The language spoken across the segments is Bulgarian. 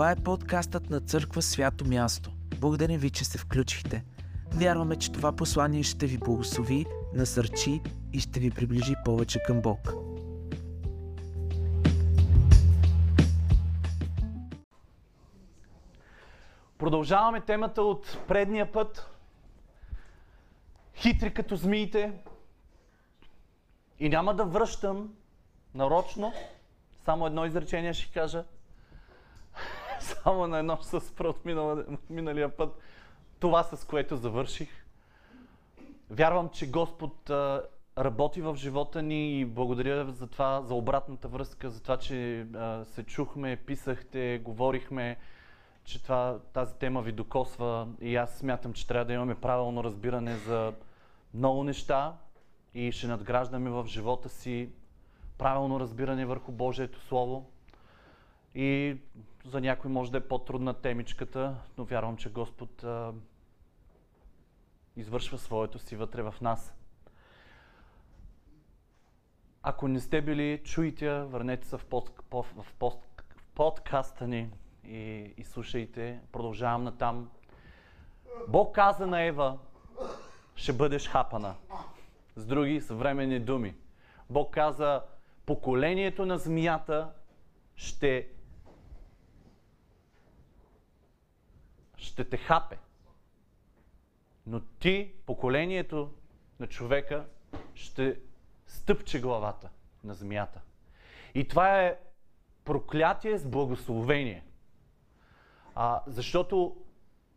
Това е подкастът на Църква Свято Място. Благодарим ви, че се включихте. Вярваме, че това послание ще ви благослови, насърчи и ще ви приближи повече към Бог. Продължаваме темата от предния път. Хитри като змиите. И няма да връщам нарочно. Само едно изречение ще кажа. Само на едно ще се спра от миналия път. Това с което завърших. Вярвам, че Господ работи в живота ни и благодаря за това, за обратната връзка, за това, че се чухме, писахте, говорихме, че това, тази тема ви докосва и аз смятам, че трябва да имаме правилно разбиране за много неща и ще надграждаме в живота си правилно разбиране върху Божието Слово. И за някой може да е по-трудна темичката, но вярвам, че Господ а, извършва своето си вътре в нас. Ако не сте били, чуйте, върнете се в, пост, в, в, в подкаста ни и, и слушайте. Продължавам на там. Бог каза на Ева, ще бъдеш хапана. С други съвременни думи. Бог каза, поколението на змията ще ще те хапе. Но ти, поколението на човека, ще стъпче главата на змията. И това е проклятие с благословение. А, защото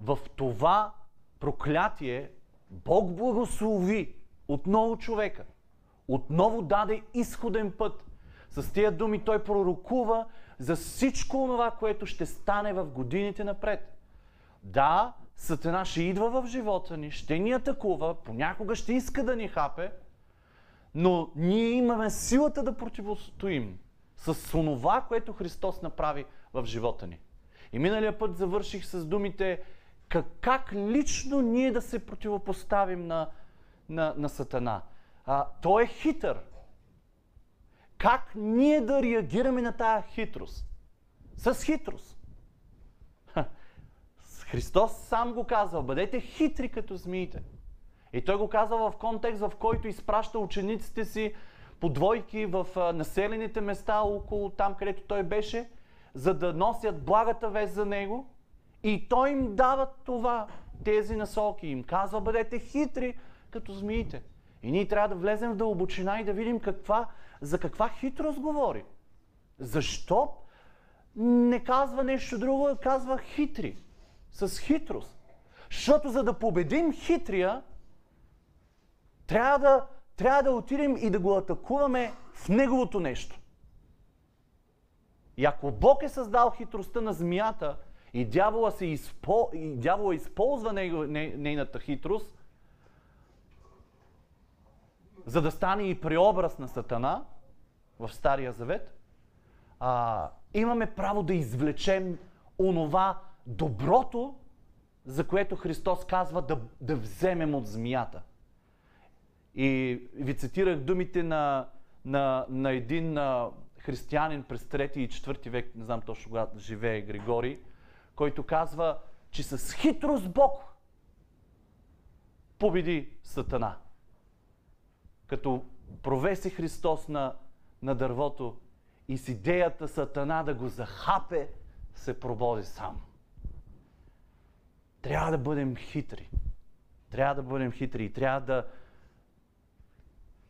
в това проклятие Бог благослови отново човека. Отново даде изходен път. С тия думи той пророкува за всичко това, което ще стане в годините напред. Да, Сатана ще идва в живота ни, ще ни атакува, понякога ще иска да ни хапе, но ние имаме силата да противостоим с онова, което Христос направи в живота ни. И миналия път завърших с думите как, как лично ние да се противопоставим на, на, на Сатана. А, той е хитър. Как ние да реагираме на тая хитрост? С хитрост. Христос сам го казва, бъдете хитри като змиите. И той го казва в контекст, в който изпраща учениците си по двойки в населените места около там, където той беше, за да носят благата вест за него. И той им дава това, тези насоки. Им казва, бъдете хитри като змиите. И ние трябва да влезем в дълбочина и да видим каква, за каква хитрост говори. Защо не казва нещо друго, а казва хитри с хитрост. Защото за да победим хитрия, трябва да, трябва да отидем и да го атакуваме в неговото нещо. И ако Бог е създал хитростта на змията и дявола, се изпо... и дявола използва него, не, нейната хитрост, за да стане и преобраз на Сатана в Стария Завет, а, имаме право да извлечем онова, доброто, за което Христос казва да, да вземем от змията. И ви цитирах думите на, на, на един а, християнин през 3 и 4 век, не знам точно когато живее Григорий, който казва, че с хитрост Бог победи Сатана. Като провеси Христос на, на дървото и с идеята Сатана да го захапе, се прободи сам. Трябва да бъдем хитри. Трябва да бъдем хитри и трябва да...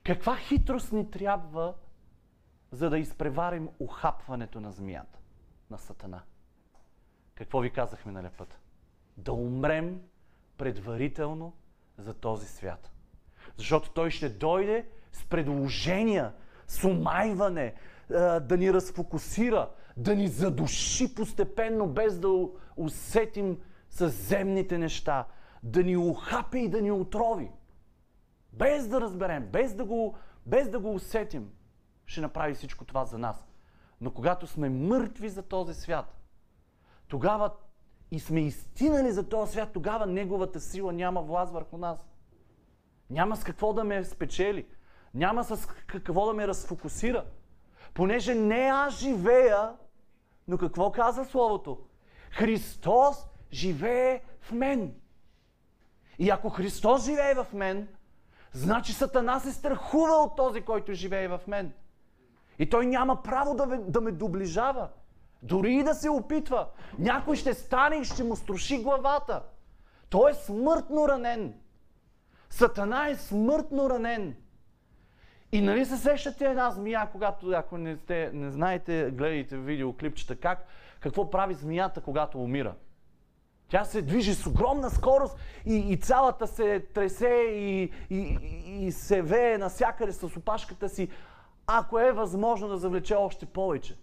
Каква хитрост ни трябва, за да изпреварим ухапването на змията, на Сатана? Какво ви казахме на път? Да умрем предварително за този свят. Защото той ще дойде с предложения, с умайване, да ни разфокусира, да ни задуши постепенно, без да усетим с земните неща, да ни ухапе и да ни отрови. Без да разберем, без да го, без да го усетим, ще направи всичко това за нас. Но когато сме мъртви за този свят, тогава и сме истинали за този свят, тогава неговата сила няма власт върху нас. Няма с какво да ме спечели. Няма с какво да ме разфокусира. Понеже не аз живея, но какво каза Словото? Христос живее в мен. И ако Христос живее в мен, значи Сатана се страхува от този, който живее в мен. И той няма право да да ме доближава. Дори и да се опитва. Някой ще стане и ще му струши главата. Той е смъртно ранен. Сатана е смъртно ранен. И нали се сещате една змия, когато, ако не, сте, не знаете, гледайте видеоклипчета как, какво прави змията, когато умира. Тя се движи с огромна скорост и, и цялата се тресе и, и, и, се вее насякъде с опашката си, ако е възможно да завлече още повече.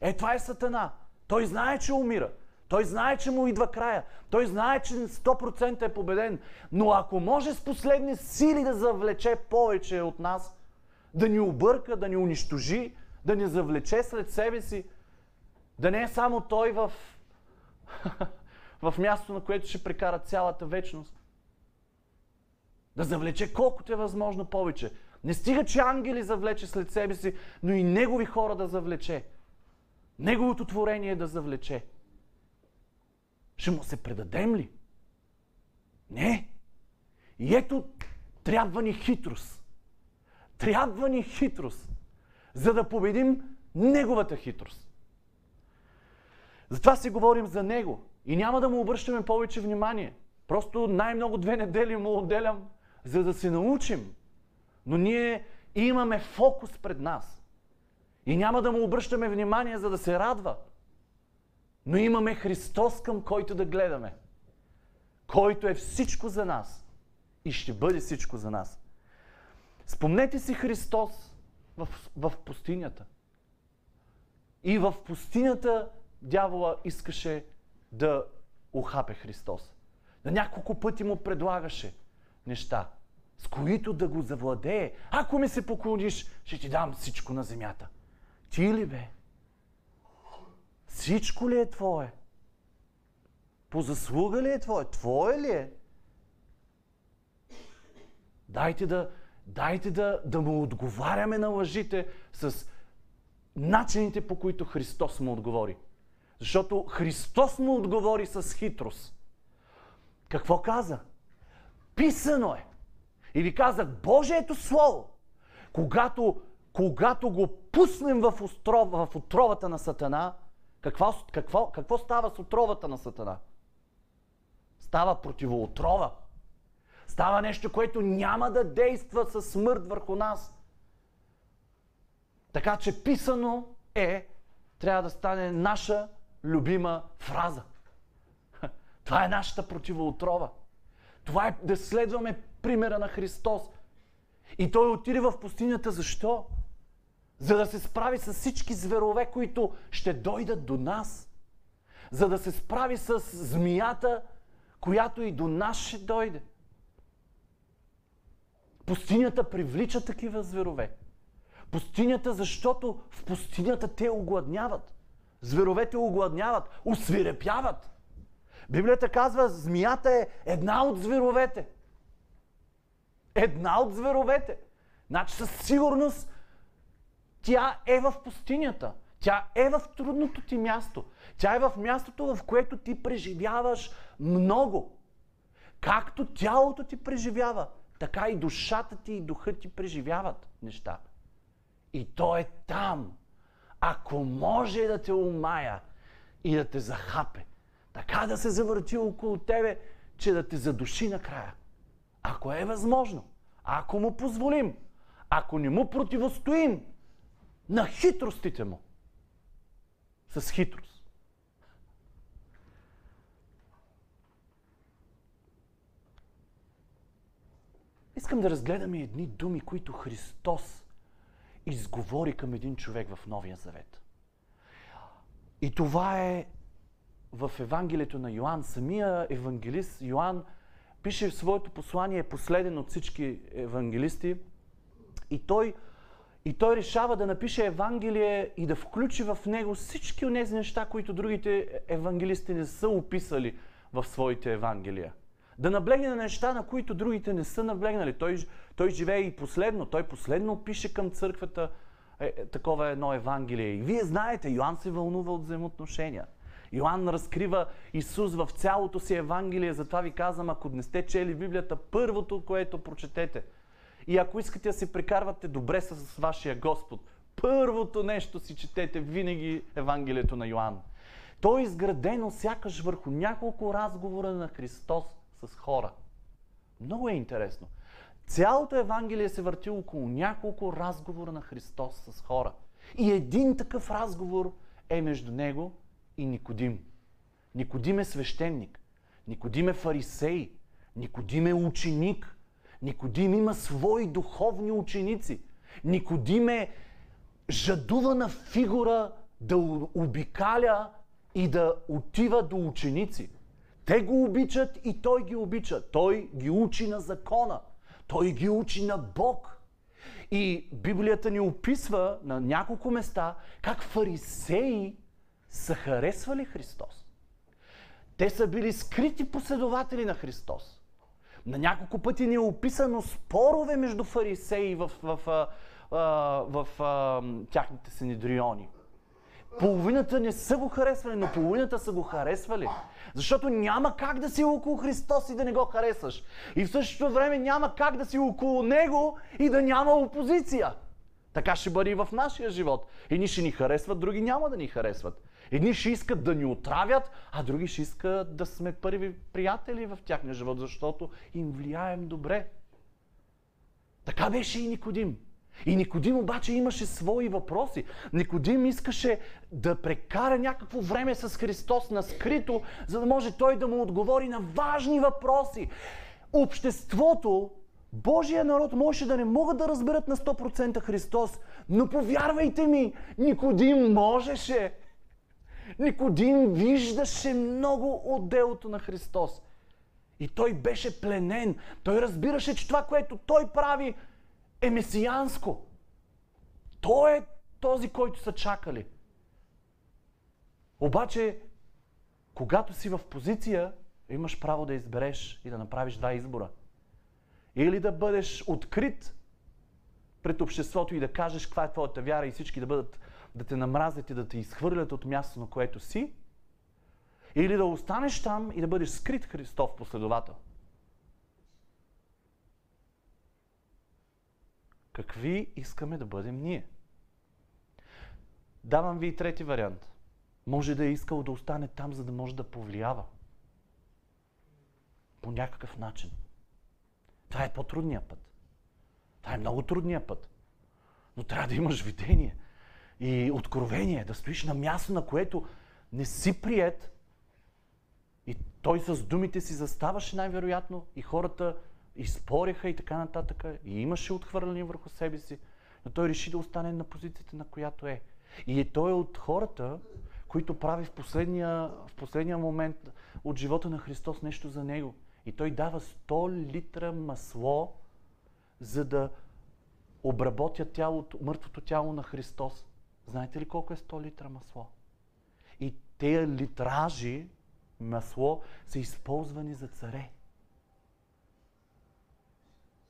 Е, това е Сатана. Той знае, че умира. Той знае, че му идва края. Той знае, че 100% е победен. Но ако може с последни сили да завлече повече от нас, да ни обърка, да ни унищожи, да ни завлече след себе си, да не е само той в, в място, на което ще прекара цялата вечност. Да завлече колкото е възможно повече. Не стига, че ангели завлече след себе си, но и негови хора да завлече. Неговото творение да завлече. Ще му се предадем ли? Не. И ето, трябва ни хитрост. Трябва ни хитрост, за да победим неговата хитрост. Затова си говорим за него. И няма да му обръщаме повече внимание. Просто най-много две недели му отделям, за да се научим. Но ние имаме фокус пред нас. И няма да му обръщаме внимание, за да се радва. Но имаме Христос, към който да гледаме. Който е всичко за нас. И ще бъде всичко за нас. Спомнете си Христос в, в пустинята. И в пустинята дявола искаше да ухапе Христос. На няколко пъти му предлагаше неща, с които да го завладее. Ако ми се поклониш, ще ти дам всичко на земята. Ти ли бе? Всичко ли е твое? По заслуга ли е твое? Твое ли е? Дайте да, дайте да, да му отговаряме на лъжите с начините, по които Христос му отговори. Защото Христос му отговори с хитрост. Какво каза? Писано е. Или казах, Божието Слово, когато, когато го пуснем в, остров, в отровата на Сатана, какво, какво, какво става с отровата на Сатана? Става противоотрова. Става нещо, което няма да действа със смърт върху нас. Така че писано е, трябва да стане наша любима фраза. Това е нашата противоотрова. Това е да следваме примера на Христос. И той отиде в пустинята. Защо? За да се справи с всички зверове, които ще дойдат до нас. За да се справи с змията, която и до нас ще дойде. Пустинята привлича такива зверове. Пустинята, защото в пустинята те огладняват. Зверовете огладняват, усвирепяват. Библията казва, змията е една от зверовете. Една от зверовете. Значи със сигурност тя е в пустинята. Тя е в трудното ти място. Тя е в мястото, в което ти преживяваш много. Както тялото ти преживява, така и душата ти и духът ти преживяват неща. И то е там. Ако може да те умая и да те захапе, така да се завърти около тебе, че да те задуши накрая. Ако е възможно, ако му позволим, ако не му противостоим на хитростите му. С хитрост. Искам да разгледаме едни думи, които Христос изговори към един човек в Новия Завет. И това е в Евангелието на Йоанн. Самия евангелист Йоанн пише в своето послание, последен от всички евангелисти, и той, и той решава да напише Евангелие и да включи в него всички от тези неща, които другите евангелисти не са описали в своите Евангелия. Да наблегне на неща, на които другите не са наблегнали. Той, той живее и последно. Той последно пише към църквата е, е, такова едно Евангелие. И вие знаете, Йоанн се вълнува от взаимоотношения. Йоанн разкрива Исус в цялото си Евангелие, затова ви казвам, ако не сте чели Библията, първото, което прочетете. И ако искате да се прекарвате добре с вашия Господ, първото нещо си четете винаги Евангелието на Йоанн. То е изградено сякаш върху няколко разговора на Христос с хора. Много е интересно. Цялото Евангелие се върти около няколко разговора на Христос с хора. И един такъв разговор е между него и Никодим. Никодим е свещеник. Никодим е фарисей. Никодим е ученик. Никодим има свои духовни ученици. Никодим е жадувана фигура да обикаля и да отива до ученици. Те го обичат и той ги обича. Той ги учи на закона. Той ги учи на Бог. И Библията ни описва на няколко места как фарисеи са харесвали Христос. Те са били скрити последователи на Христос. На няколко пъти ни е описано спорове между фарисеи в, в, в, в, в, в тяхните синедриони. Половината не са го харесвали, но половината са го харесвали. Защото няма как да си около Христос и да не го харесваш. И в същото време няма как да си около Него и да няма опозиция. Така ще бъде и в нашия живот. Едни ще ни харесват, други няма да ни харесват. Едни ще искат да ни отравят, а други ще искат да сме първи приятели в тяхния живот, защото им влияем добре. Така беше и Никодим. И Никодим обаче имаше свои въпроси. Никодим искаше да прекара някакво време с Христос на скрито, за да може той да му отговори на важни въпроси. Обществото, Божия народ можеше да не могат да разберат на 100% Христос, но повярвайте ми, Никодим можеше. Никодим виждаше много от делото на Христос. И той беше пленен. Той разбираше, че това, което той прави, е месианско. Той е този, който са чакали. Обаче, когато си в позиция, имаш право да избереш и да направиш два избора. Или да бъдеш открит пред обществото и да кажеш каква е твоята вяра и всички да бъдат да те намразят и да те изхвърлят от място, на което си, или да останеш там и да бъдеш скрит Христов последовател. Какви искаме да бъдем ние? Давам ви и трети вариант. Може да е искал да остане там, за да може да повлиява. По някакъв начин. Това е по-трудният път. Това е много трудният път. Но трябва да имаш видение и откровение, да стоиш на място, на което не си прият. И той с думите си заставаше най-вероятно и хората и спореха и така нататък. И имаше отхвърляне върху себе си. Но той реши да остане на позицията, на която е. И е той от хората, които прави в последния, в последния момент от живота на Христос нещо за него. И той дава 100 литра масло, за да обработя тялото, мъртвото тяло на Христос. Знаете ли колко е 100 литра масло? И тези литражи масло са използвани за царе.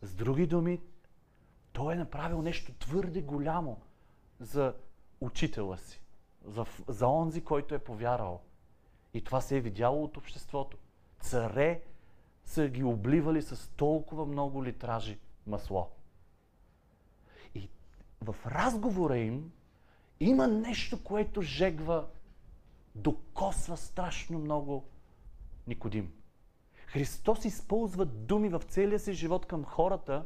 С други думи, той е направил нещо твърде голямо за учителя си, за, за онзи, който е повярвал. И това се е видяло от обществото. Царе са ги обливали с толкова много литражи масло. И в разговора им има нещо, което жегва, докосва страшно много Никодим. Христос използва думи в целия си живот към хората,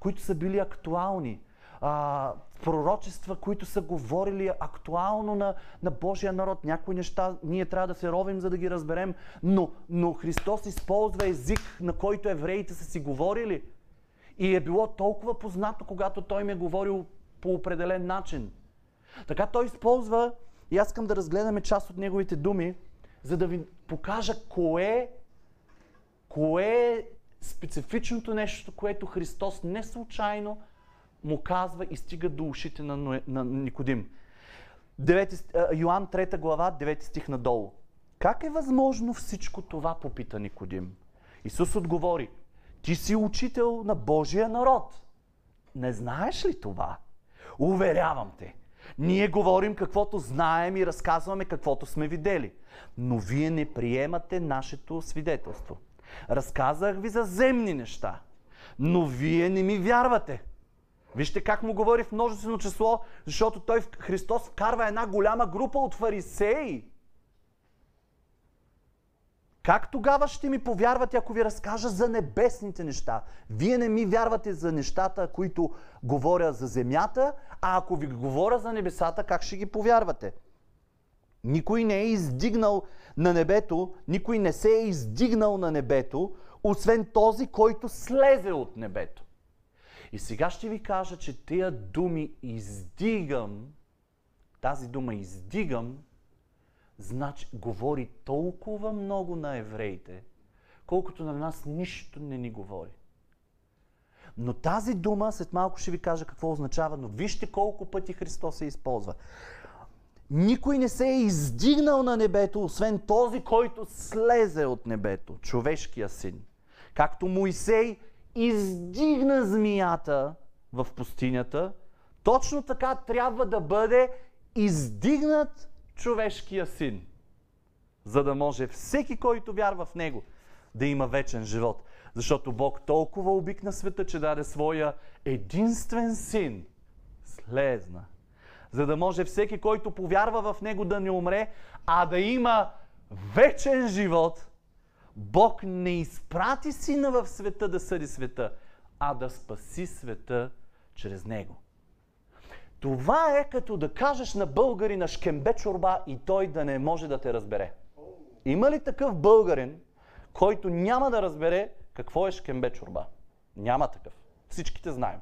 които са били актуални. А, пророчества, които са говорили актуално на, на Божия народ. Някои неща ние трябва да се ровим, за да ги разберем, но, но Христос използва език, на който евреите са си говорили. И е било толкова познато, когато Той ми е говорил по определен начин. Така Той използва, и аз искам да разгледаме част от Неговите думи, за да ви покажа кое Кое е специфичното нещо, което Христос не случайно му казва и стига до ушите на, на Никодим? 9, Йоан 3 глава, 9 стих надолу. Как е възможно всичко това, попита Никодим. Исус отговори, ти си учител на Божия народ. Не знаеш ли това? Уверявам те, Ние говорим каквото знаем и разказваме каквото сме видели. Но вие не приемате нашето свидетелство. Разказах ви за земни неща, но вие не ми вярвате. Вижте как му говори в множествено число, защото той Христос вкарва една голяма група от фарисеи. Как тогава ще ми повярвате, ако ви разкажа за небесните неща? Вие не ми вярвате за нещата, които говоря за земята, а ако ви говоря за небесата, как ще ги повярвате? Никой не е издигнал на небето, никой не се е издигнал на небето, освен този, който слезе от небето. И сега ще ви кажа, че тия думи издигам, тази дума издигам, значи говори толкова много на евреите, колкото на нас нищо не ни говори. Но тази дума, след малко ще ви кажа какво означава, но вижте колко пъти Христос се използва. Никой не се е издигнал на небето, освен този, който слезе от небето, човешкия син. Както Моисей издигна змията в пустинята, точно така трябва да бъде издигнат човешкия син, за да може всеки, който вярва в него, да има вечен живот. Защото Бог толкова обикна света, че даде своя единствен син. Слезна. За да може всеки, който повярва в него, да не умре, а да има вечен живот. Бог не изпрати сина в света да съди света, а да спаси света чрез него. Това е като да кажеш на българи на шкембе чорба и той да не може да те разбере. Има ли такъв българин, който няма да разбере какво е шкембе чорба? Няма такъв. Всичките знаем.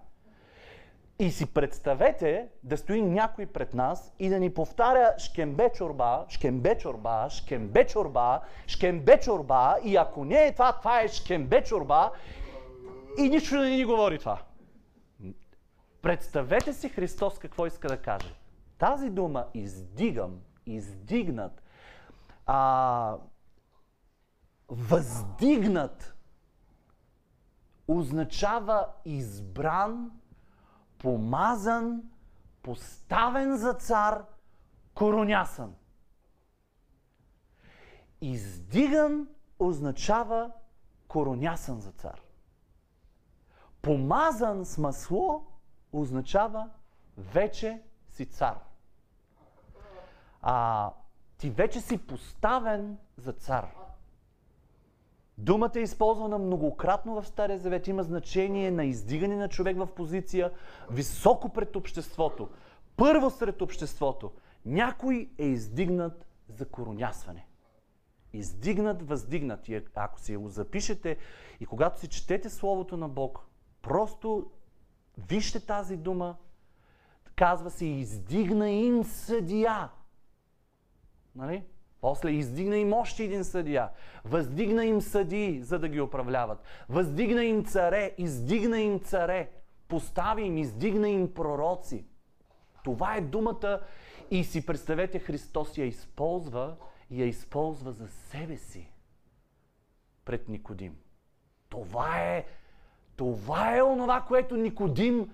И си представете да стои някой пред нас и да ни повтаря шкембе чорба, шкембе чорба, шкембе чорба, шкембе чорба и ако не е това, това е шкембе чорба и нищо не ни говори това. Представете си Христос какво иска да каже. Тази дума издигам, издигнат, а, въздигнат, означава избран, помазан, поставен за цар, коронясан. Издиган означава коронясан за цар. Помазан с масло означава вече си цар. А, ти вече си поставен за цар. Думата е използвана многократно в Стария Завет. Има значение на издигане на човек в позиция високо пред обществото. Първо сред обществото. Някой е издигнат за коронясване. Издигнат, въздигнат. И ако си го запишете и когато си четете Словото на Бог, просто Вижте тази дума. Казва се, издигна им съдия. Нали? После издигна им още един съдия. Въздигна им съди, за да ги управляват. Въздигна им царе, издигна им царе. Постави им, издигна им пророци. Това е думата и си представете, Христос я използва и я използва за себе си пред Никодим. Това е това е онова, което Никодим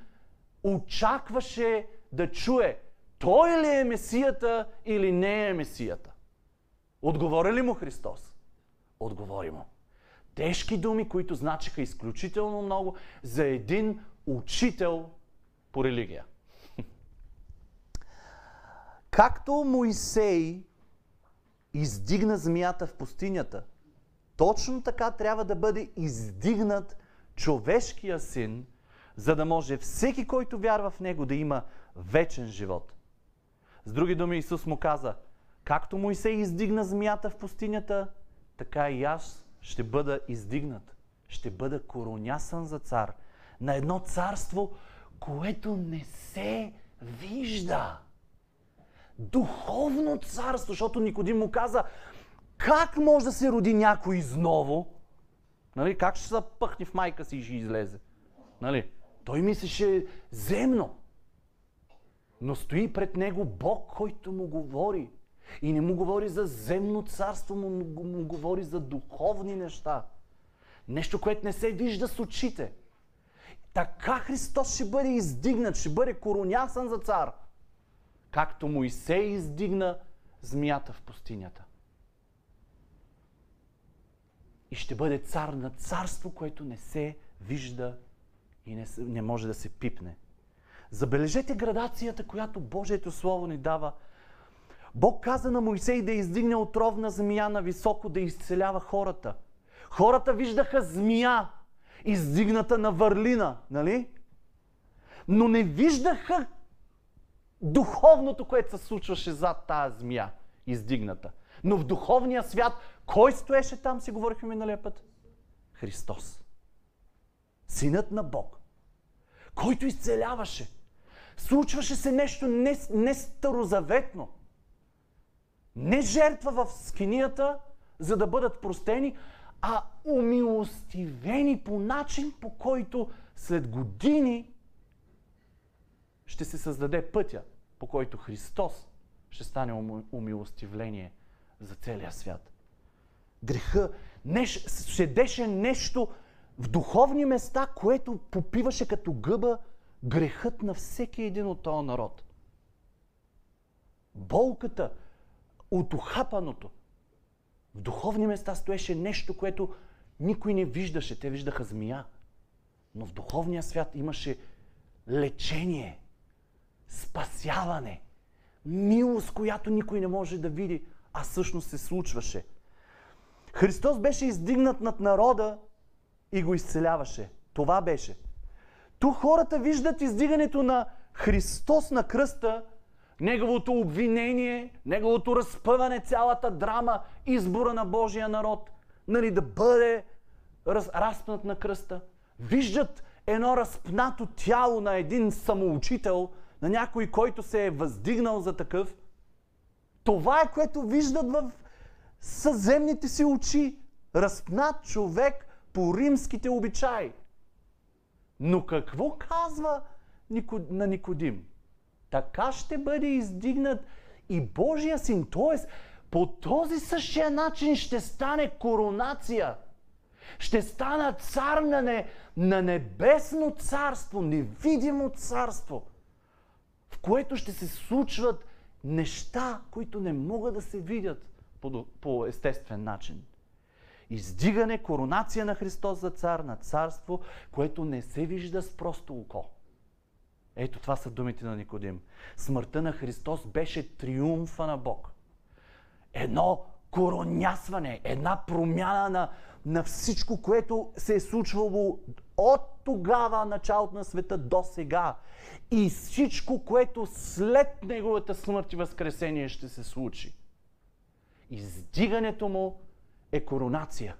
очакваше да чуе. Той ли е Месията или не е Месията? Отговори ли му Христос? Отговори му. Тежки думи, които значиха изключително много за един учител по религия. Както Моисей издигна змията в пустинята, точно така трябва да бъде издигнат човешкия син, за да може всеки, който вярва в него, да има вечен живот. С други думи, Исус му каза, както Моисей издигна змията в пустинята, така и аз ще бъда издигнат. Ще бъда коронясан за цар на едно царство, което не се вижда. Духовно царство, защото Никодим му каза, как може да се роди някой изново? Нали? Как ще се пъхне в майка си и ще излезе? Нали? Той мислеше земно. Но стои пред него Бог, който му говори. И не му говори за земно царство, му, му, говори за духовни неща. Нещо, което не се вижда с очите. Така Христос ще бъде издигнат, ще бъде коронясан за цар. както Моисей издигна змията в пустинята. И ще бъде цар на царство, което не се вижда и не, не може да се пипне. Забележете градацията, която Божието Слово ни дава. Бог каза на Моисей да издигне отровна змия на високо да изцелява хората. Хората виждаха змия, издигната на върлина, нали? Но не виждаха духовното, което се случваше зад тази змия, издигната. Но в духовния свят, кой стоеше там, си говорихме миналия път? Христос. Синът на Бог, който изцеляваше. Случваше се нещо не, не старозаветно. Не жертва в скинията, за да бъдат простени, а умилостивени по начин, по който след години ще се създаде пътя, по който Христос ще стане умилостивление за целия свят. Греха неш, седеше нещо в духовни места, което попиваше като гъба грехът на всеки един от този народ. Болката от ухапаното. В духовни места стоеше нещо, което никой не виждаше. Те виждаха змия. Но в духовния свят имаше лечение, спасяване, милост, която никой не може да види, а всъщност се случваше. Христос беше издигнат над народа и го изцеляваше. Това беше. Ту хората виждат издигането на Христос на кръста, неговото обвинение, неговото разпъване, цялата драма, избора на Божия народ, нали, да бъде раз, разпнат на кръста. Виждат едно разпнато тяло на един самоучител, на някой, който се е въздигнал за такъв. Това е което виждат в съземните си очи. Разпнат човек по римските обичаи. Но какво казва на Никодим? Така ще бъде издигнат и Божия син. Тоест, по този същия начин ще стане коронация. Ще стана цар на, не, на небесно царство, невидимо царство, в което ще се случват неща, които не могат да се видят по, по естествен начин. Издигане, коронация на Христос за цар, на царство, което не се вижда с просто око. Ето това са думите на Никодим. Смъртта на Христос беше триумфа на Бог. Едно коронясване, една промяна на, на всичко, което се е случвало от тогава, началото на света до сега. И всичко, което след Неговата смърт и възкресение ще се случи. Издигането му е коронация.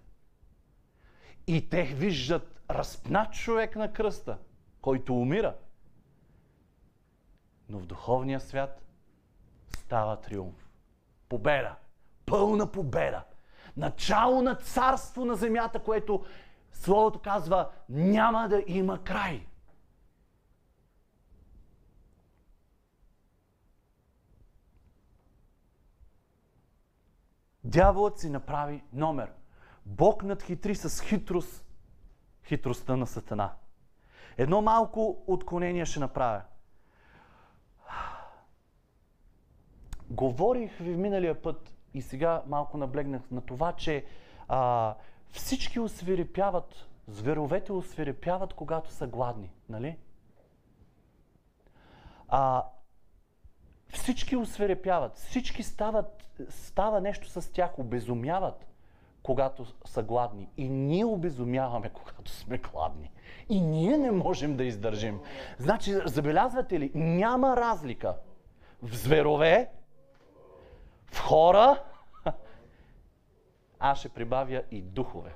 И те виждат разпнат човек на кръста, който умира. Но в духовния свят става триумф. Победа. Пълна победа. Начало на царство на земята, което Словото казва няма да има край. Дяволът си направи номер. Бог надхитри с хитрост хитростта на Сатана. Едно малко отклонение ще направя. Говорих ви миналия път и сега малко наблегнах на това, че а, всички освирепяват, зверовете освирепяват, когато са гладни, нали? А, всички освирепяват, всички стават, става нещо с тях, обезумяват, когато са гладни. И ние обезумяваме, когато сме гладни. И ние не можем да издържим. Значи, забелязвате ли, няма разлика в зверове, хора, аз ще прибавя и духове.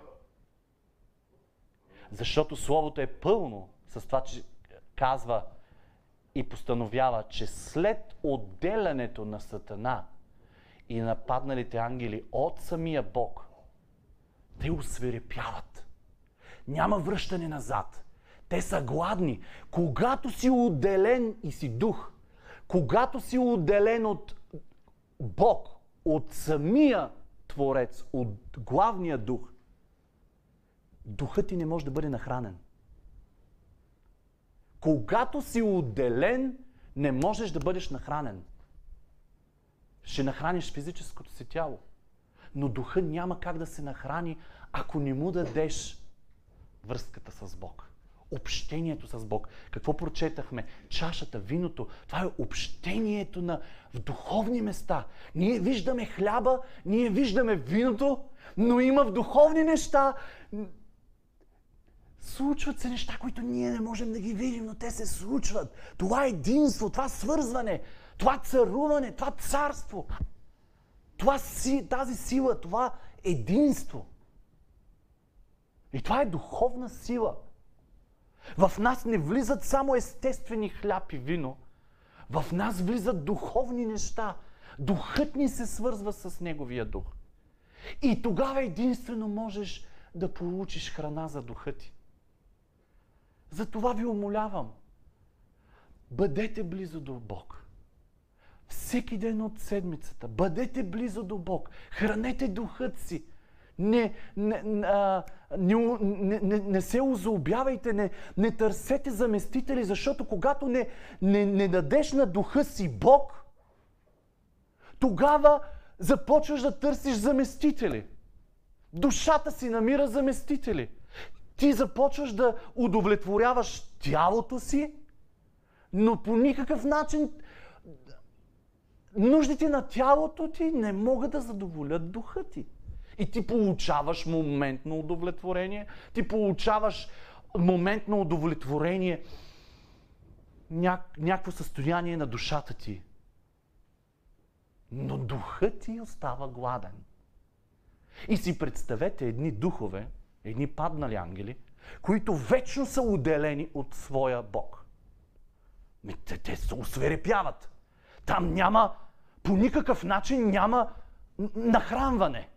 Защото Словото е пълно с това, че казва, и постановява, че след отделянето на Сатана и нападналите ангели от самия Бог, те усверепяват. Няма връщане назад. Те са гладни. Когато си отделен и си дух, когато си отделен от Бог, от самия Творец, от главния дух, духът ти не може да бъде нахранен. Когато си отделен, не можеш да бъдеш нахранен. Ще нахраниш физическото си тяло. Но духа няма как да се нахрани, ако не му дадеш връзката с Бог. Общението с Бог. Какво прочетахме? Чашата, виното. Това е общението на в духовни места. Ние виждаме хляба, ние виждаме виното, но има в духовни неща. Случват се неща, които ние не можем да ги видим, но те се случват. Това е единство, това свързване, това царуване, това царство. Това, тази сила, това единство. И това е духовна сила. В нас не влизат само естествени хляб и вино. В нас влизат духовни неща. Духът ни се свързва с Неговия дух. И тогава единствено можеш да получиш храна за духа ти. Затова ви умолявам. Бъдете близо до Бог. Всеки ден от седмицата. Бъдете близо до Бог. Хранете духът си. Не, не, а, не, не, не, не се озлобявайте, не, не търсете заместители, защото когато не, не, не дадеш на духа си Бог, тогава започваш да търсиш заместители. Душата си намира заместители. Ти започваш да удовлетворяваш тялото си, но по никакъв начин нуждите на тялото ти не могат да задоволят духа ти. И ти получаваш моментно удовлетворение, ти получаваш моментно удовлетворение, ня... някакво състояние на душата ти. Но духът ти остава гладен. И си представете едни духове, едни паднали ангели, които вечно са отделени от своя Бог. Те, те се осверепяват. Там няма, по никакъв начин няма нахранване.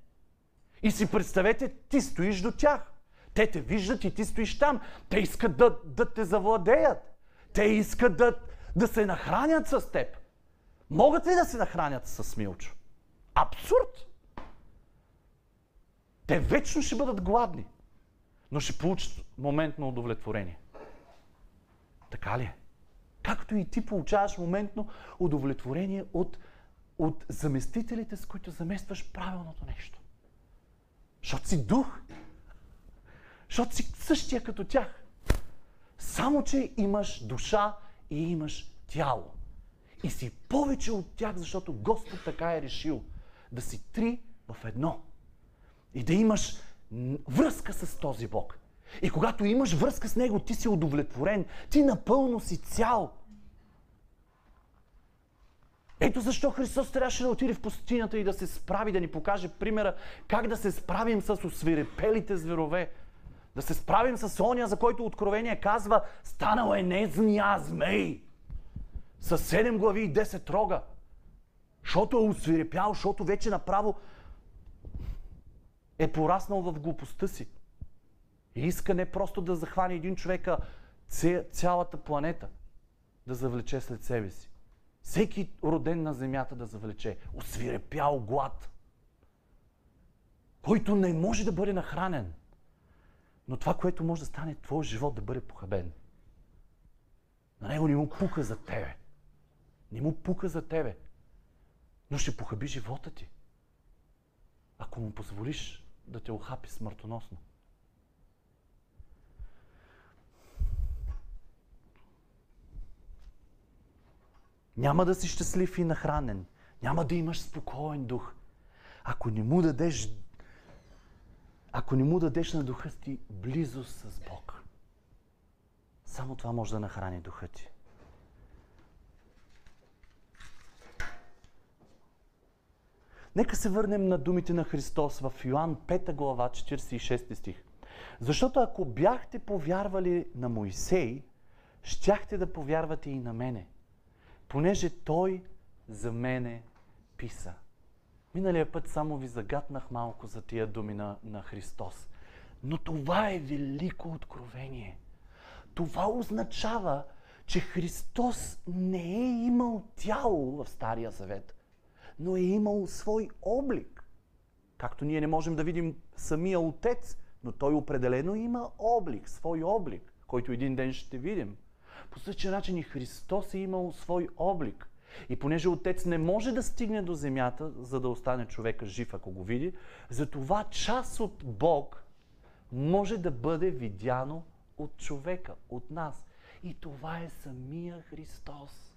И си представете, ти стоиш до тях. Те те виждат и ти стоиш там. Те искат да, да те завладеят. Те искат да, да се нахранят с теб. Могат ли да се нахранят с Милчо? Абсурд! Те вечно ще бъдат гладни, но ще получат моментно удовлетворение. Така ли е? Както и ти получаваш моментно удовлетворение от, от заместителите, с които заместваш правилното нещо. Защото си дух. Защото си същия като тях. Само, че имаш душа и имаш тяло. И си повече от тях, защото Господ така е решил да си три в едно. И да имаш връзка с този Бог. И когато имаш връзка с Него, ти си удовлетворен. Ти напълно си цял. Ето защо Христос трябваше да отиде в пустинята и да се справи, да ни покаже примера как да се справим с освирепелите зверове. Да се справим с оня, за който Откровение казва, станал е не а змей. С седем глави и 10 рога. Защото е освирепял, защото вече направо е пораснал в глупостта си. И иска не просто да захване един човека, цялата планета да завлече след себе си. Всеки роден на земята да завлече. Освирепял глад, който не може да бъде нахранен. Но това, което може да стане твой живот, да бъде похабен. На него не му пука за тебе. Не му пука за тебе. Но ще похаби живота ти. Ако му позволиш да те охапи смъртоносно. Няма да си щастлив и нахранен. Няма да имаш спокоен дух. Ако не му дадеш ако не му дадеш на духа ти близост с Бог. Само това може да нахрани духа ти. Нека се върнем на думите на Христос в Йоанн 5 глава 46 стих. Защото ако бяхте повярвали на Моисей, щяхте да повярвате и на мене, понеже той за мене писа. Миналия път само ви загатнах малко за тия думи на, на Христос. Но това е велико откровение. Това означава, че Христос не е имал тяло в Стария Завет, но е имал свой облик. Както ние не можем да видим самия Отец, но той определено има облик, свой облик, който един ден ще видим. По същия начин и Христос е имал свой облик. И понеже Отец не може да стигне до земята, за да остане човека жив, ако го види, затова част от Бог може да бъде видяно от човека, от нас. И това е самия Христос,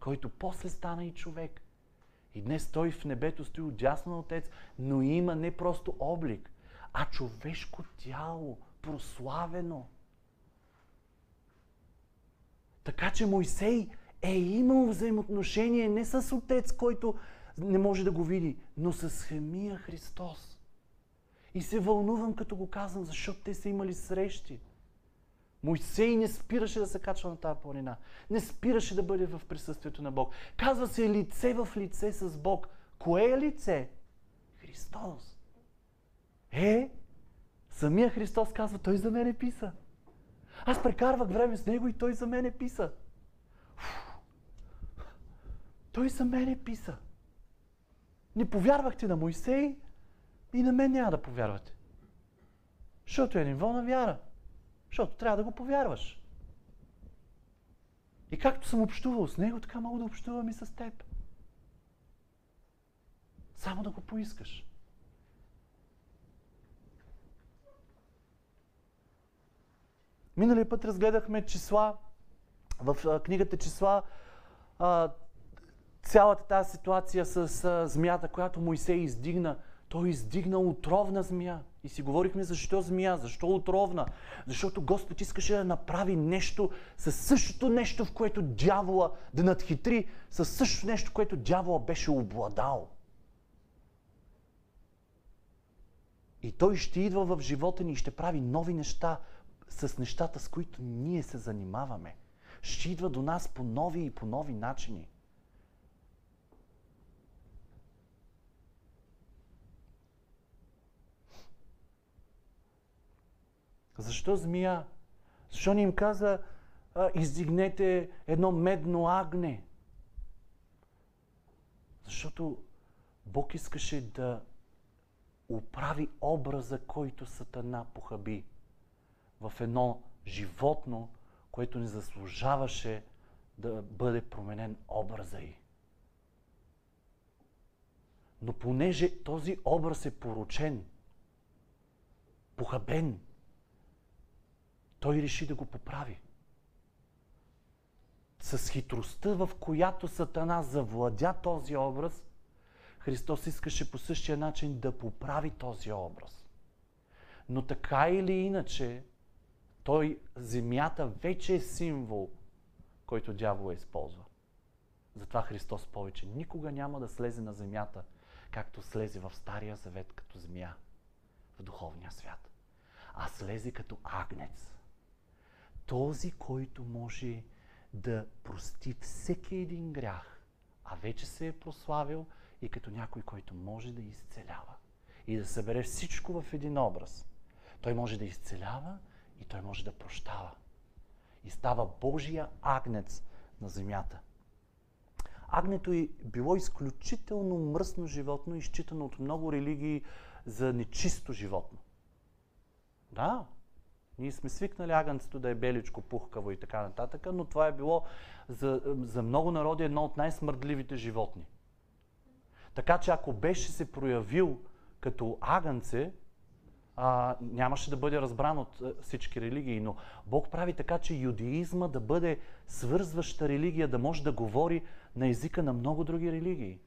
който после стана и човек. И днес той в небето стои отдясно на Отец, но има не просто облик, а човешко тяло, прославено. Така че Мойсей е имал взаимоотношение не с Отец, който не може да го види, но с самия Христос. И се вълнувам, като го казвам, защото те са имали срещи. Мойсей не спираше да се качва на тази планина. Не спираше да бъде в присъствието на Бог. Казва се лице в лице с Бог. Кое е лице? Христос. Е, самия Христос казва, той за мен е писа. Аз прекарвах време с него и той за мен е писа. Той за мен е писа. Не повярвахте на Мойсей и на мен няма да повярвате. Защото е ниво на вяра. Защото трябва да го повярваш. И както съм общувал с него, така мога да общувам и с теб. Само да го поискаш. Миналия път разгледахме числа, в книгата числа, цялата тази ситуация с змията, която Моисей издигна. Той издигна отровна змия. И си говорихме защо змия, защо отровна. Защото Господ искаше да направи нещо със същото нещо, в което дявола да надхитри, със същото нещо, което дявола беше обладал. И той ще идва в живота ни и ще прави нови неща с нещата, с които ние се занимаваме. Ще идва до нас по нови и по нови начини. Защо змия? Защо не им каза, издигнете едно медно агне? Защото Бог искаше да оправи образа, който Сатана похаби в едно животно, което не заслужаваше да бъде променен образа й. Но понеже този образ е поручен, похабен, той реши да го поправи. С хитростта, в която Сатана завладя този образ, Христос искаше по същия начин да поправи този образ. Но така или иначе, той, земята вече е символ, който дявол използва. Затова Христос повече никога няма да слезе на земята, както слезе в Стария Завет като змия в духовния свят. А слезе като агнец. Този, който може да прости всеки един грях, а вече се е прославил и като някой, който може да изцелява и да събере всичко в един образ. Той може да изцелява и той може да прощава. И става Божия агнец на земята. Агнето е било изключително мръсно животно, изчитано от много религии за нечисто животно. Да, ние сме свикнали агънцето да е беличко, пухкаво и така нататък, но това е било за, за много народи едно от най-смърдливите животни. Така че ако беше се проявил като агънце, а, нямаше да бъде разбран от а, всички религии. Но Бог прави така, че юдеизма да бъде свързваща религия, да може да говори на езика на много други религии.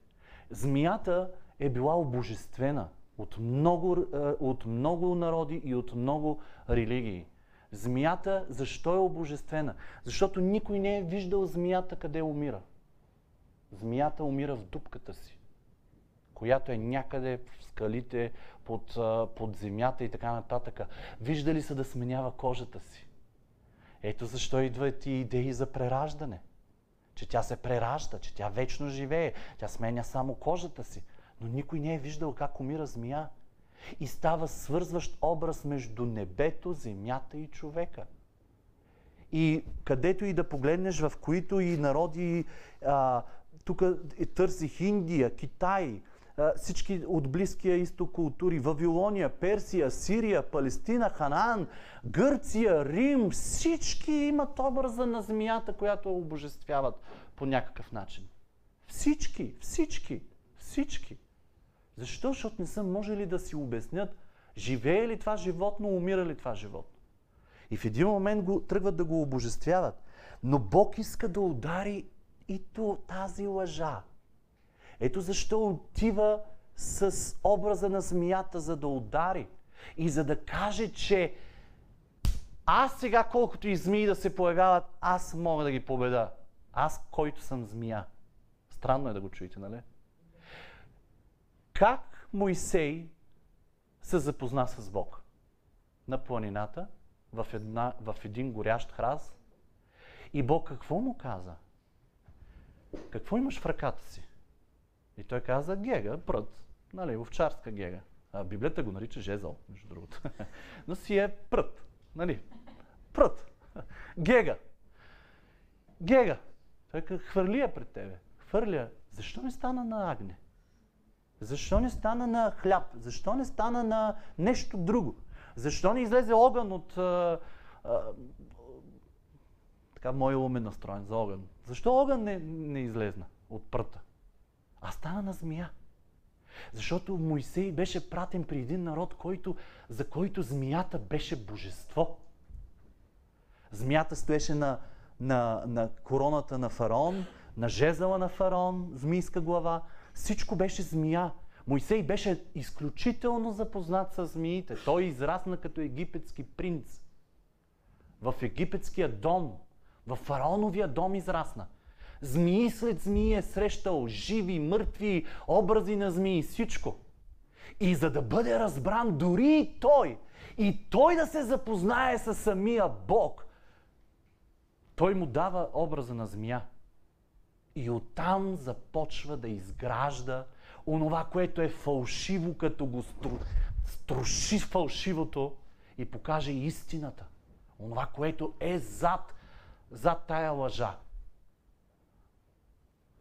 Змията е била обожествена от много, от много народи и от много религии. Змията защо е обожествена? Защото никой не е виждал змията къде умира. Змията умира в дупката си, която е някъде в скалите, под, под земята и така нататък. Виждали са да сменява кожата си. Ето защо идват и идеи за прераждане. Че тя се преражда, че тя вечно живее, тя сменя само кожата си. Но никой не е виждал как умира змия. И става свързващ образ между небето, земята и човека. И където и да погледнеш, в които и народи, тук търсих Индия, Китай, всички от Близкия изток култури, Вавилония, Персия, Сирия, Палестина, Ханаан, Гърция, Рим, всички имат образа на змията, която обожествяват по някакъв начин. Всички, всички, всички. Защо? Защото не са можели да си обяснят живее ли това животно, умира ли това животно. И в един момент го, тръгват да го обожествяват. Но Бог иска да удари и тази лъжа. Ето защо отива с образа на змията, за да удари и за да каже, че аз сега, колкото и змии да се появяват, аз мога да ги победа. Аз, който съм змия. Странно е да го чуете, нали? Как Моисей се запозна с Бог? На планината, в, една, в един горящ храз. И Бог какво му каза? Какво имаш в ръката си? И той каза гега, прът, нали, овчарска гега. А Библията го нарича жезъл, между другото. Но си е прът, нали, прът, гега. Гега. Той каза, хвърли я пред тебе. Хвърля. Защо не стана на агне? Защо не стана на хляб? Защо не стана на нещо друго? Защо не излезе огън от... А, а, така, мой ум е настроен за огън. Защо огън не, не излезна от пръта? А стана на змия. Защото Моисей беше пратен при един народ, който, за който змията беше божество. Змията стоеше на, на, на короната на фараон, на жезела на фараон, змийска глава. Всичко беше змия. Моисей беше изключително запознат с змиите. Той израсна като египетски принц. В египетския дом, в фараоновия дом израсна. Змии след змии е срещал живи, мъртви, образи на змии, всичко. И за да бъде разбран дори и той, и той да се запознае с самия Бог, той му дава образа на змия. И оттам започва да изгражда онова, което е фалшиво, като го стру... струши фалшивото и покаже истината. Онова, което е зад, зад тая лъжа.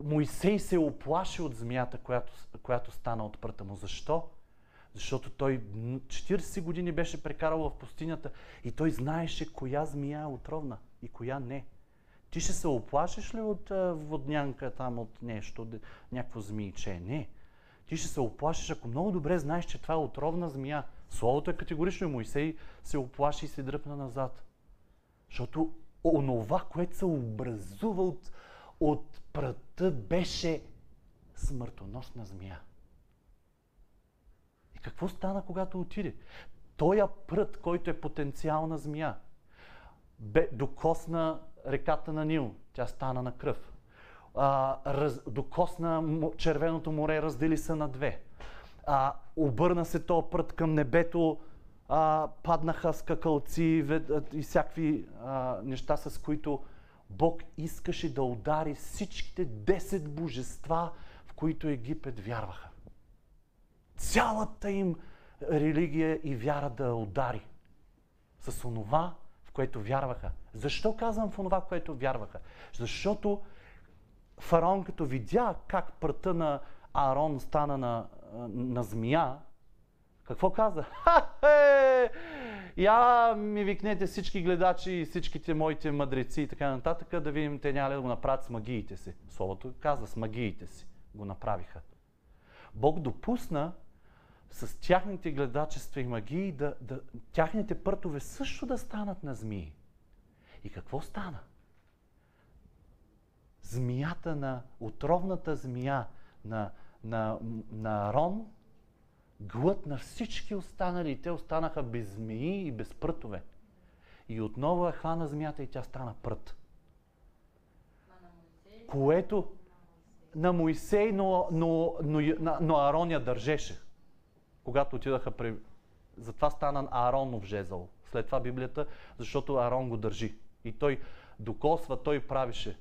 Моисей се оплаши от змията, която, която стана от пръта му. Защо? Защото той 40 години беше прекарал в пустинята и той знаеше коя змия е отровна и коя не. Ти ще се оплашиш ли от воднянка там, от нещо, някакво змийче? Не. Ти ще се оплашиш, ако много добре знаеш, че това е отровна змия. Словото е категорично Моисей се оплаши и се дръпна назад. Защото онова, което се образува от, от пръта, беше смъртоносна змия. И какво стана, когато отиде? Тоя прът, който е потенциална змия, бе, докосна реката на Нил. Тя стана на кръв. А, раз, докосна червеното море, раздели се на две. А, обърна се то прът към небето, а, паднаха скакалци и всякакви а, неща, с които Бог искаше да удари всичките 10 божества, в които Египет вярваха. Цялата им религия и вяра да удари с онова, в което вярваха. Защо казвам в онова, в което вярваха? Защото фараон като видя как пръта на Аарон стана на, на змия, какво каза? Ха-хе! Я ми викнете всички гледачи и всичките моите мъдреци и така нататък, да видим те няма ли да го направят с магиите си. Словото каза с магиите си. Го направиха. Бог допусна с тяхните гледачества и магии да, да, тяхните пъртове също да станат на змии. И какво стана? Змията на, отровната змия на, на, на Арон глът на всички останали. Те останаха без змии и без прътове. И отново е хвана змията и тя стана прът. Което на Моисей, но, но, но, но Аарон я държеше. Когато отидаха при... Затова стана Ааронов жезъл. След това Библията, защото Аарон го държи. И той докосва, той правише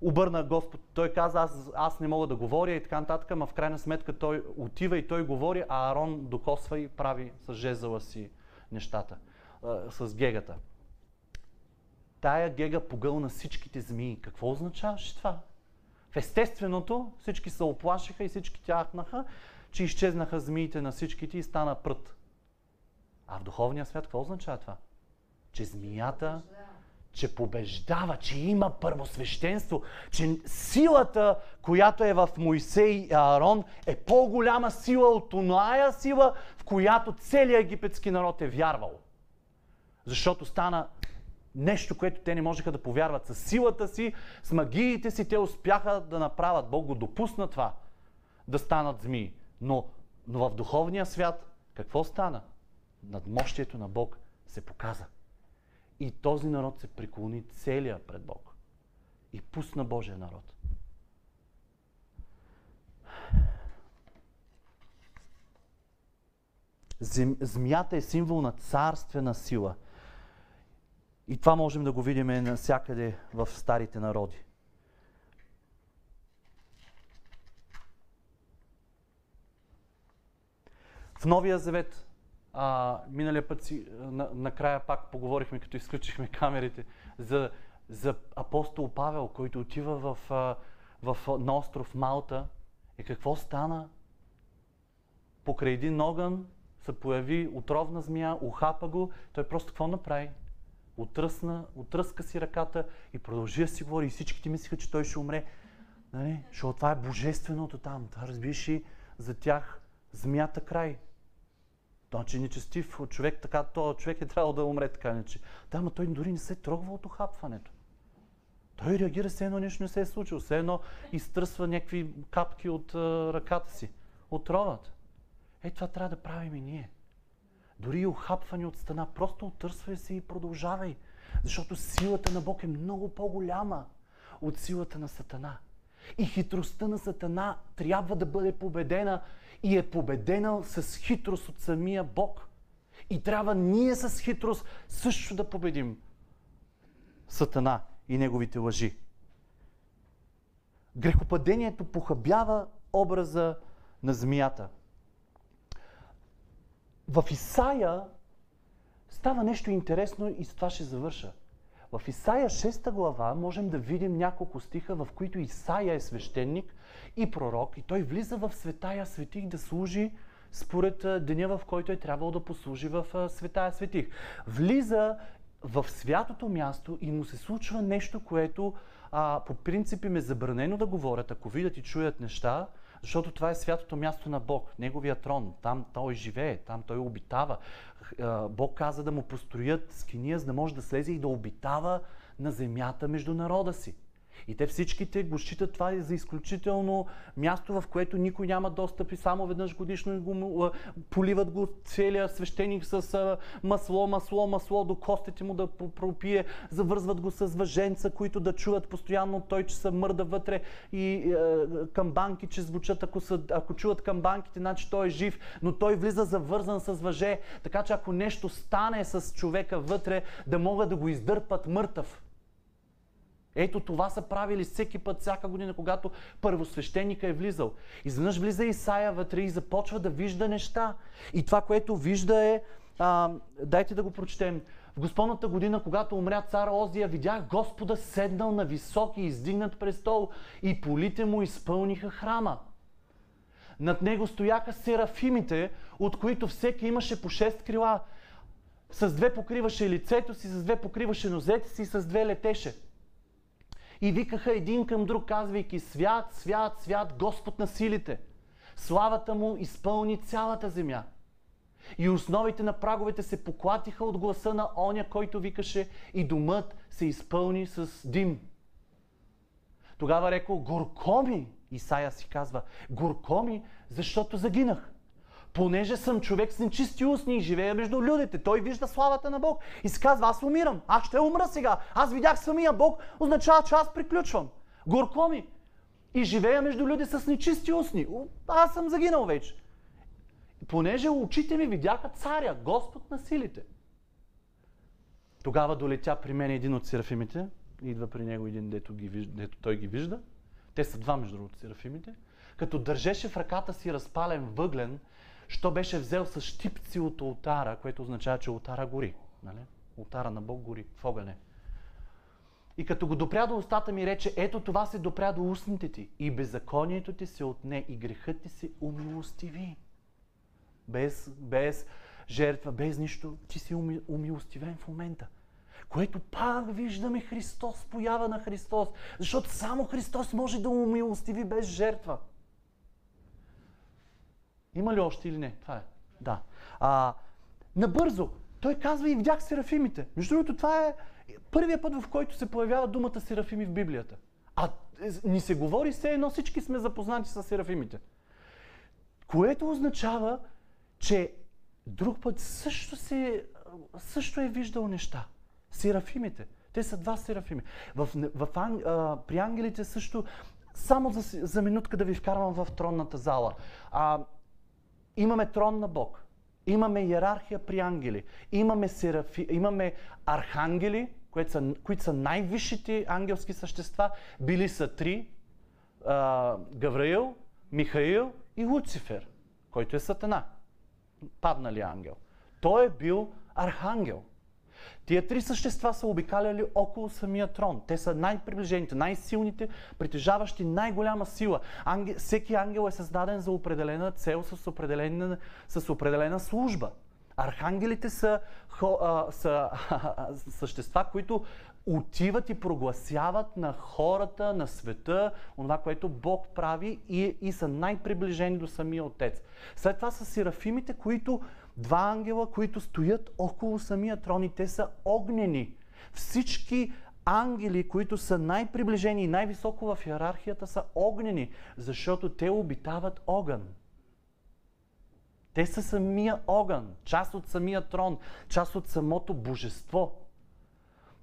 обърна Господ. Той каза, аз, аз не мога да говоря и така нататък, но в крайна сметка той отива и той говори, а Арон докосва и прави с жезъла си нещата, с гегата. Тая гега погълна всичките змии. Какво означаваше това? В естественото всички се оплашиха и всички тяхнаха, че изчезнаха змиите на всичките и стана прът. А в духовния свят какво означава това? Че змията че побеждава, че има първосвещенство, че силата, която е в Моисей и Аарон, е по-голяма сила от оная сила, в която целият египетски народ е вярвал. Защото стана нещо, което те не можеха да повярват. С силата си, с магиите си, те успяха да направят. Бог го допусна това, да станат змии. Но, но в духовния свят какво стана? Надмощието на Бог се показа. И този народ се преклони целия пред Бог. И пусна Божия народ. Змията е символ на царствена сила. И това можем да го видим навсякъде в старите народи. В Новия Завет а, миналия път си, на, накрая пак поговорихме, като изключихме камерите, за, за апостол Павел, който отива в, в, на остров Малта. И какво стана? Покрай един огън се появи отровна змия, ухапа го. Той просто какво направи? Отръсна, отръска си ръката и продължи да си говори. И всичките мислиха, че той ще умре. Нали? Защото това е божественото там. Това разбираш за тях змията край. Значи нечестив човек, така, то човек е трябвало да умре така иначе. Да, но той дори не се трогва от охапването. Той реагира все едно нещо не се е случило. Все едно изтръсва някакви капки от а, ръката си. От ровата. Е, това трябва да правим и ние. Дори и охапване от стена. Просто отърсвай се и продължавай. Защото силата на Бог е много по-голяма от силата на Сатана. И хитростта на Сатана трябва да бъде победена и е победена с хитрост от самия Бог. И трябва ние с хитрост също да победим Сатана и неговите лъжи. Грехопадението похабява образа на змията. В Исаия става нещо интересно и с това ще завърша. В Исаия 6 глава можем да видим няколко стиха, в които Исаия е свещеник и пророк и той влиза в светая светих да служи според деня, в който е трябвало да послужи в светая светих. Влиза в святото място и му се случва нещо, което а, по принцип им е забранено да говорят, ако видят и чуят неща, защото това е святото място на Бог, Неговия трон. Там Той живее, там Той обитава. Бог каза да му построят скиния, за да може да слезе и да обитава на земята между народа си. И те всичките го считат това за изключително място, в което никой няма достъп и само веднъж годишно го, поливат го целия свещеник с масло, масло, масло до костите му да пропие, завързват го с въженца, които да чуват постоянно. Той, че се мърда вътре и е, камбанки, че звучат, ако, са, ако чуват камбанките, значи той е жив, но той влиза завързан с въже, така че ако нещо стане с човека вътре, да могат да го издърпат мъртъв. Ето това са правили всеки път, всяка година, когато първосвещеника е влизал. Изведнъж влиза Исаия вътре и започва да вижда неща. И това, което вижда е, а, дайте да го прочетем. В Господната година, когато умря цар Озия, видях Господа седнал на високи издигнат престол и полите му изпълниха храма. Над него стояха серафимите, от които всеки имаше по шест крила. С две покриваше лицето си, с две покриваше нозете си и с две летеше и викаха един към друг, казвайки Свят, свят, свят, Господ на силите. Славата му изпълни цялата земя. И основите на праговете се поклатиха от гласа на оня, който викаше и домът се изпълни с дим. Тогава рекол, горко ми, Исаия си казва, горко ми, защото загинах понеже съм човек с нечисти устни и живея между людите. Той вижда славата на Бог и си казва, аз умирам, аз ще умра сега. Аз видях самия Бог, означава, че аз приключвам. Горко ми. И живея между люди с нечисти устни. Аз съм загинал вече. Понеже очите ми видяха царя, Господ на силите. Тогава долетя при мен един от серафимите. Идва при него един, дето, ги, дето той ги вижда. Те са два, между другото, серафимите. Като държеше в ръката си разпален въглен, що беше взел с щипци от ултара, което означава, че ултара гори. Нали? Ултара на Бог гори в огъне. И като го допря до устата ми рече, ето това се допря до устните ти. И беззаконието ти се отне, и грехът ти се умилостиви. Без, без жертва, без нищо, ти си уми, умилостивен в момента. Което пак виждаме Христос, поява на Христос. Защото само Христос може да умилостиви без жертва. Има ли още или не? Това е. Да. А, набързо, той казва и видях серафимите. Между другото, това е първият път, в който се появява думата серафими в Библията. А ни се говори все едно всички сме запознати с серафимите. Което означава, че друг път също, се, също е виждал неща. Серафимите. Те са два серафими. В, в, а, при ангелите също, само за, за минутка да ви вкарвам в тронната зала. А, имаме трон на Бог. Имаме иерархия при ангели. Имаме, серафи, имаме архангели, които са, които са най-висшите ангелски същества. Били са три. А, Гавраил, Михаил и Луцифер, който е Сатана. Паднали ангел. Той е бил архангел. Тия три същества са обикаляли около самия трон. Те са най-приближените, най-силните, притежаващи най-голяма сила. Ангел, всеки ангел е създаден за определена цел с определена, с определена служба. Архангелите са, хо, а, са същества, които отиват и прогласяват на хората, на света, това, което Бог прави и, и са най-приближени до самия Отец. След това са серафимите, които два ангела, които стоят около самия трон и те са огнени. Всички ангели, които са най-приближени и най-високо в иерархията, са огнени, защото те обитават огън. Те са самия огън, част от самия трон, част от самото божество.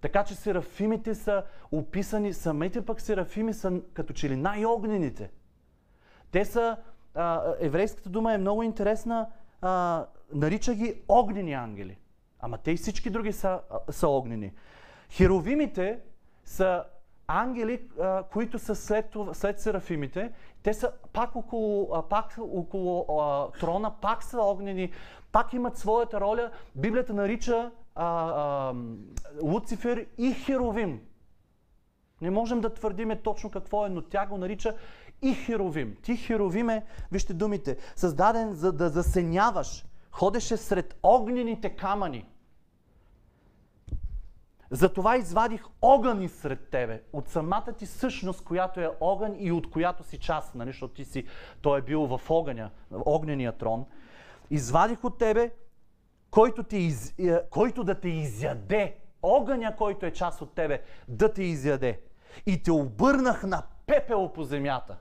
Така че серафимите са описани, самите пък серафими са като че ли най-огнените. Те са, а, еврейската дума е много интересна, а, нарича ги огнени ангели. Ама те и всички други са, са огнени. Херовимите са ангели, които са след, след серафимите. Те са пак около, пак около а, трона, пак са огнени, пак имат своята роля. Библията нарича а, а, Луцифер и Херовим. Не можем да твърдиме точно какво е, но тя го нарича и Херовим. Ти Херовим е, вижте думите, създаден за да засеняваш. Ходеше сред огнените камъни. Затова извадих огън сред тебе, от самата ти същност, която е огън и от която си част, нали, защото ти си, той е бил в огъня, в огнения трон. Извадих от тебе, който, ти из, е, който да те изяде, огъня, който е част от тебе, да те изяде. И те обърнах на пепел по земята.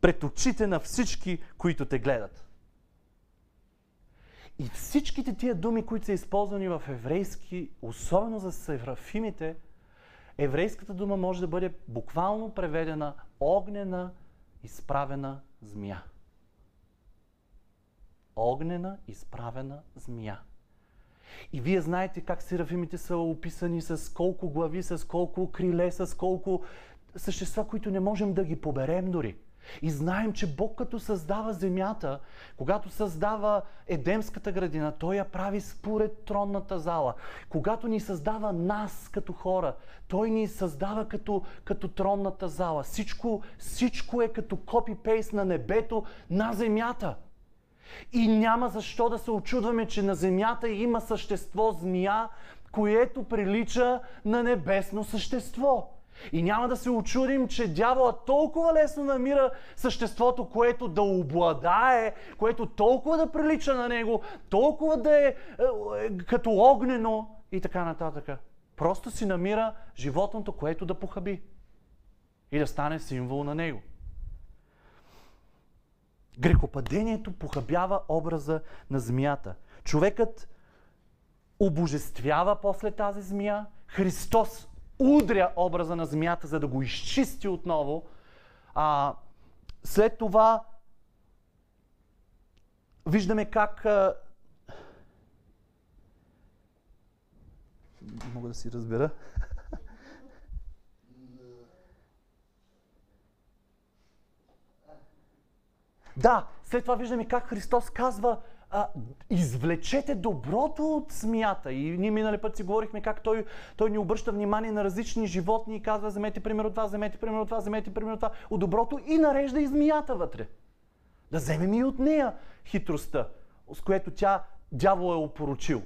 Пред очите на всички, които те гледат. И всичките тия думи, които са използвани в еврейски, особено за серафимите, еврейската дума може да бъде буквално преведена огнена, изправена змия. Огнена, изправена змия. И вие знаете как серафимите са описани с колко глави, с колко криле, с колко същества, които не можем да ги поберем дори. И знаем, че Бог като създава земята, когато създава Едемската градина, Той я прави според тронната зала. Когато ни създава нас като хора, Той ни създава като, като тронната зала. Всичко, всичко е като копи-пейст на небето на земята. И няма защо да се очудваме, че на земята има същество змия, което прилича на небесно същество. И няма да се очудим, че дявола толкова лесно намира съществото, което да обладае, което толкова да прилича на него, толкова да е, е, е като огнено и така нататък. Просто си намира животното, което да похаби и да стане символ на него. Грехопадението похабява образа на змията. Човекът обожествява после тази змия. Христос удря образа на змията, за да го изчисти отново. А, след това виждаме как. А... Мога да си разбера. Да, след това виждаме как Христос казва а, извлечете доброто от змията. И ние минали път си говорихме как той, той ни обръща внимание на различни животни и казва, вземете пример от това, вземете пример от това, вземете пример от това, от доброто и нарежда и змията вътре. Да вземем и от нея хитростта, с което тя дявол е опоручил.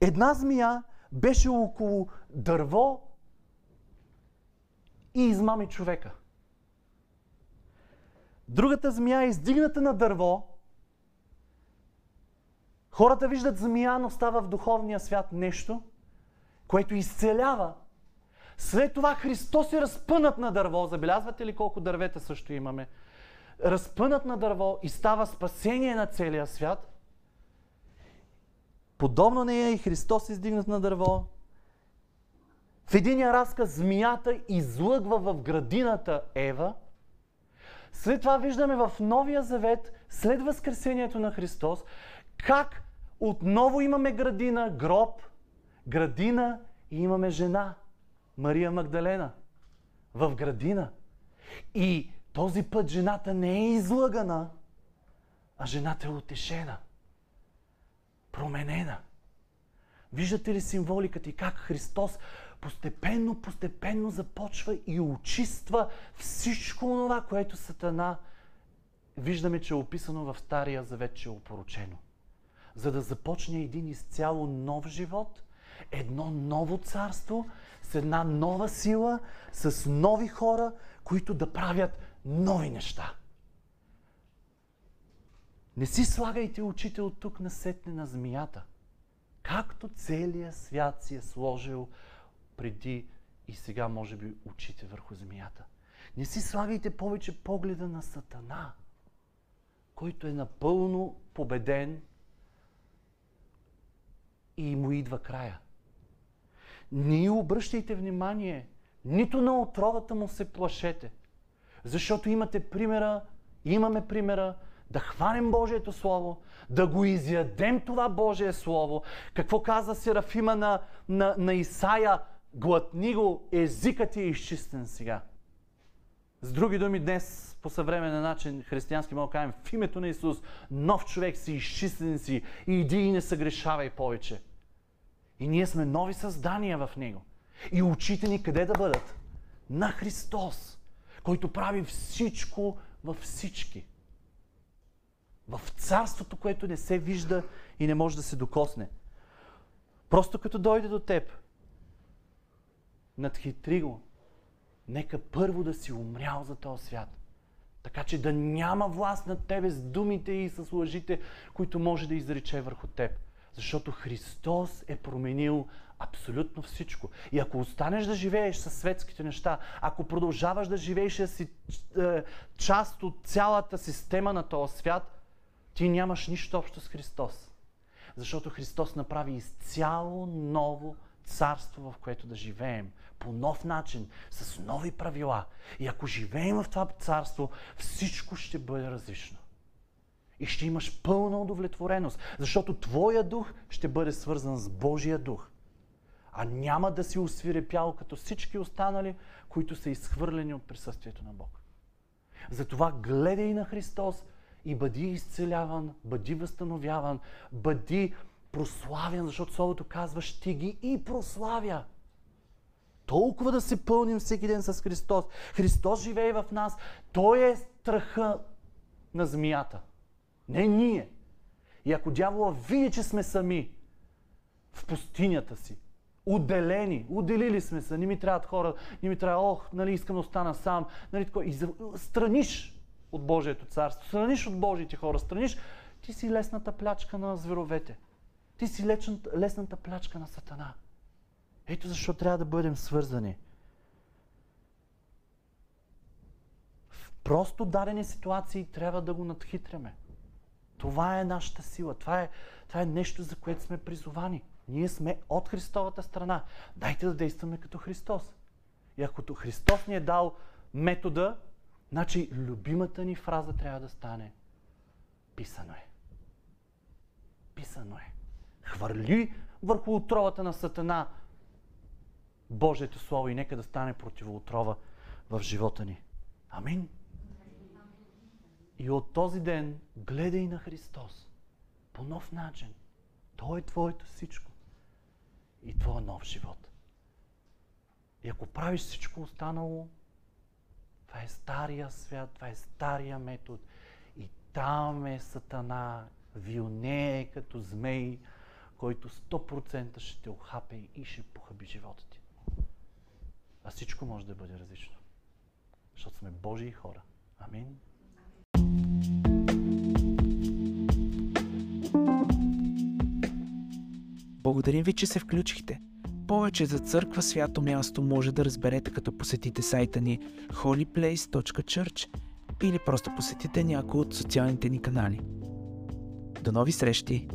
Една змия беше около дърво и измами човека. Другата змия е издигната на дърво. Хората виждат змия, но става в духовния свят нещо, което изцелява. След това Христос е разпънат на дърво. Забелязвате ли колко дървета също имаме? Разпънат на дърво и става спасение на целия свят. Подобно не е и Христос издигнат на дърво. В единия разказ змията излъгва в градината Ева – след това виждаме в Новия Завет, след Възкресението на Христос, как отново имаме градина, гроб, градина и имаме жена, Мария Магдалена, в градина. И този път жената не е излъгана, а жената е утешена, променена. Виждате ли символиката и как Христос постепенно, постепенно започва и очиства всичко това, което Сатана виждаме, че е описано в Стария Завет, че е опоручено. За да започне един изцяло нов живот, едно ново царство, с една нова сила, с нови хора, които да правят нови неща. Не си слагайте очите от тук на сетне на змията, както целият свят си е сложил преди и сега, може би, очите върху змията. Не си слагайте повече погледа на Сатана, който е напълно победен и му идва края. Не обръщайте внимание, нито на отровата му се плашете, защото имате примера, имаме примера, да хванем Божието Слово, да го изядем това Божие Слово. Какво каза Серафима на, на, на Исаия? Глътни го, езикът ти е изчистен сега. С други думи, днес по съвременен начин християнски мога кажем в името на Исус, нов човек си, изчистен си, иди и не съгрешавай повече. И ние сме нови създания в Него. И очите ни къде да бъдат? На Христос, който прави всичко във всички. В царството, което не се вижда и не може да се докосне. Просто като дойде до теб, надхитри го. Нека първо да си умрял за този свят. Така че да няма власт над тебе с думите и с лъжите, които може да изрече върху теб. Защото Христос е променил абсолютно всичко. И ако останеш да живееш със светските неща, ако продължаваш да живееш да си е, част от цялата система на този свят, ти нямаш нищо общо с Христос. Защото Христос направи изцяло ново царство, в което да живеем по нов начин, с нови правила. И ако живеем в това царство, всичко ще бъде различно. И ще имаш пълна удовлетвореност, защото Твоя дух ще бъде свързан с Божия дух. А няма да си усвирепял като всички останали, които са изхвърлени от присъствието на Бог. Затова гледай на Христос и бъди изцеляван, бъди възстановяван, бъди прославен, защото Словото казва, ще ги и прославя. Толкова да се пълним всеки ден с Христос. Христос живее в нас. Той е страха на змията. Не ние. И ако дявола види, че сме сами в пустинята си, отделени, отделили сме се, не ми трябват хора, не ми трябва, ох, нали, искам да остана сам, нали, тако, и страниш от Божието царство, страниш от Божиите хора, страниш, ти си лесната плячка на зверовете. Ти си лесната плячка на Сатана. Ето защо трябва да бъдем свързани. В просто дадени ситуации трябва да го надхитряме. Това е нашата сила. Това е, това е нещо, за което сме призовани. Ние сме от Христовата страна. Дайте да действаме като Христос. И ако Христос ни е дал метода, значи любимата ни фраза трябва да стане Писано е. Писано е. Хвърли върху отровата на Сатана Божието Слово и нека да стане противоотрова в живота ни. Амин. И от този ден гледай на Христос по нов начин. Той е твоето всичко. И твоя нов живот. И ако правиш всичко останало, това е стария свят, това е стария метод. И там е Сатана, вилнее като змей, който 100% ще те охапе и ще похаби живота ти. А всичко може да бъде различно. Защото сме Божии хора. Амин. Благодарим ви, че се включихте. Повече за църква свято място може да разберете като посетите сайта ни holyplace.church или просто посетите някой от социалните ни канали. До нови срещи!